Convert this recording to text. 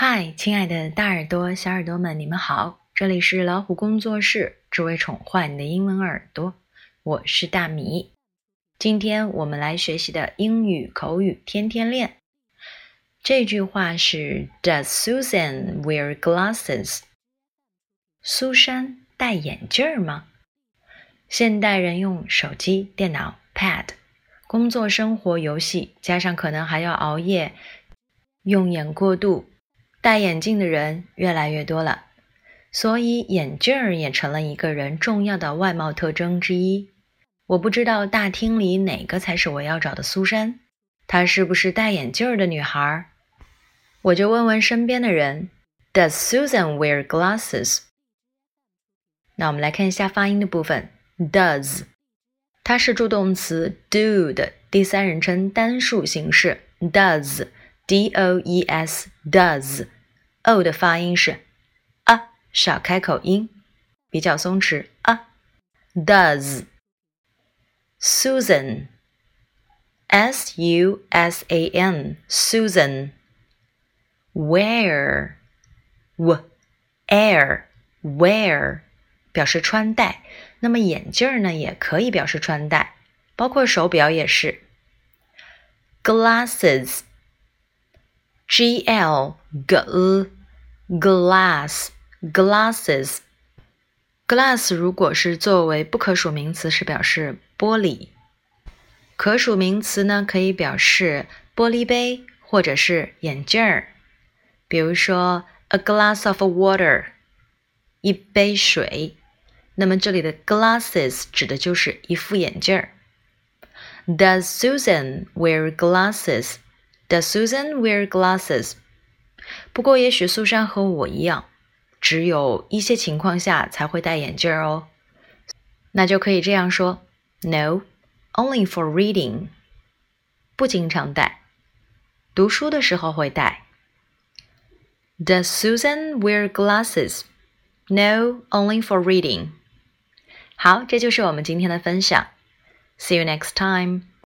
嗨，亲爱的大耳朵、小耳朵们，你们好！这里是老虎工作室，只为宠坏你的英文耳朵。我是大米。今天我们来学习的英语口语天天练。这句话是：Does Susan wear glasses？苏珊戴眼镜吗？现代人用手机、电脑、Pad，工作、生活、游戏，加上可能还要熬夜，用眼过度。戴眼镜的人越来越多了，所以眼镜儿也成了一个人重要的外貌特征之一。我不知道大厅里哪个才是我要找的苏珊，她是不是戴眼镜儿的女孩？我就问问身边的人：Does Susan wear glasses？那我们来看一下发音的部分：Does，它是助动词 do 的第三人称单数形式，Does。d o e s does，o 的发音是啊，少开口音，比较松弛啊。does Susan S U S A N Susan wear w air wear 表示穿戴，那么眼镜儿呢也可以表示穿戴，包括手表也是。glasses G L G L glass glasses glass 如果是作为不可数名词，是表示玻璃；可数名词呢，可以表示玻璃杯或者是眼镜儿。比如说，a glass of water，一杯水。那么这里的 glasses 指的就是一副眼镜儿。Does Susan wear glasses? glasses？Does Susan wear glasses？不过，也许苏珊和我一样，只有一些情况下才会戴眼镜哦。那就可以这样说：No, only for reading。不经常戴，读书的时候会戴。Does Susan wear glasses? No, only for reading. 好，这就是我们今天的分享。See you next time.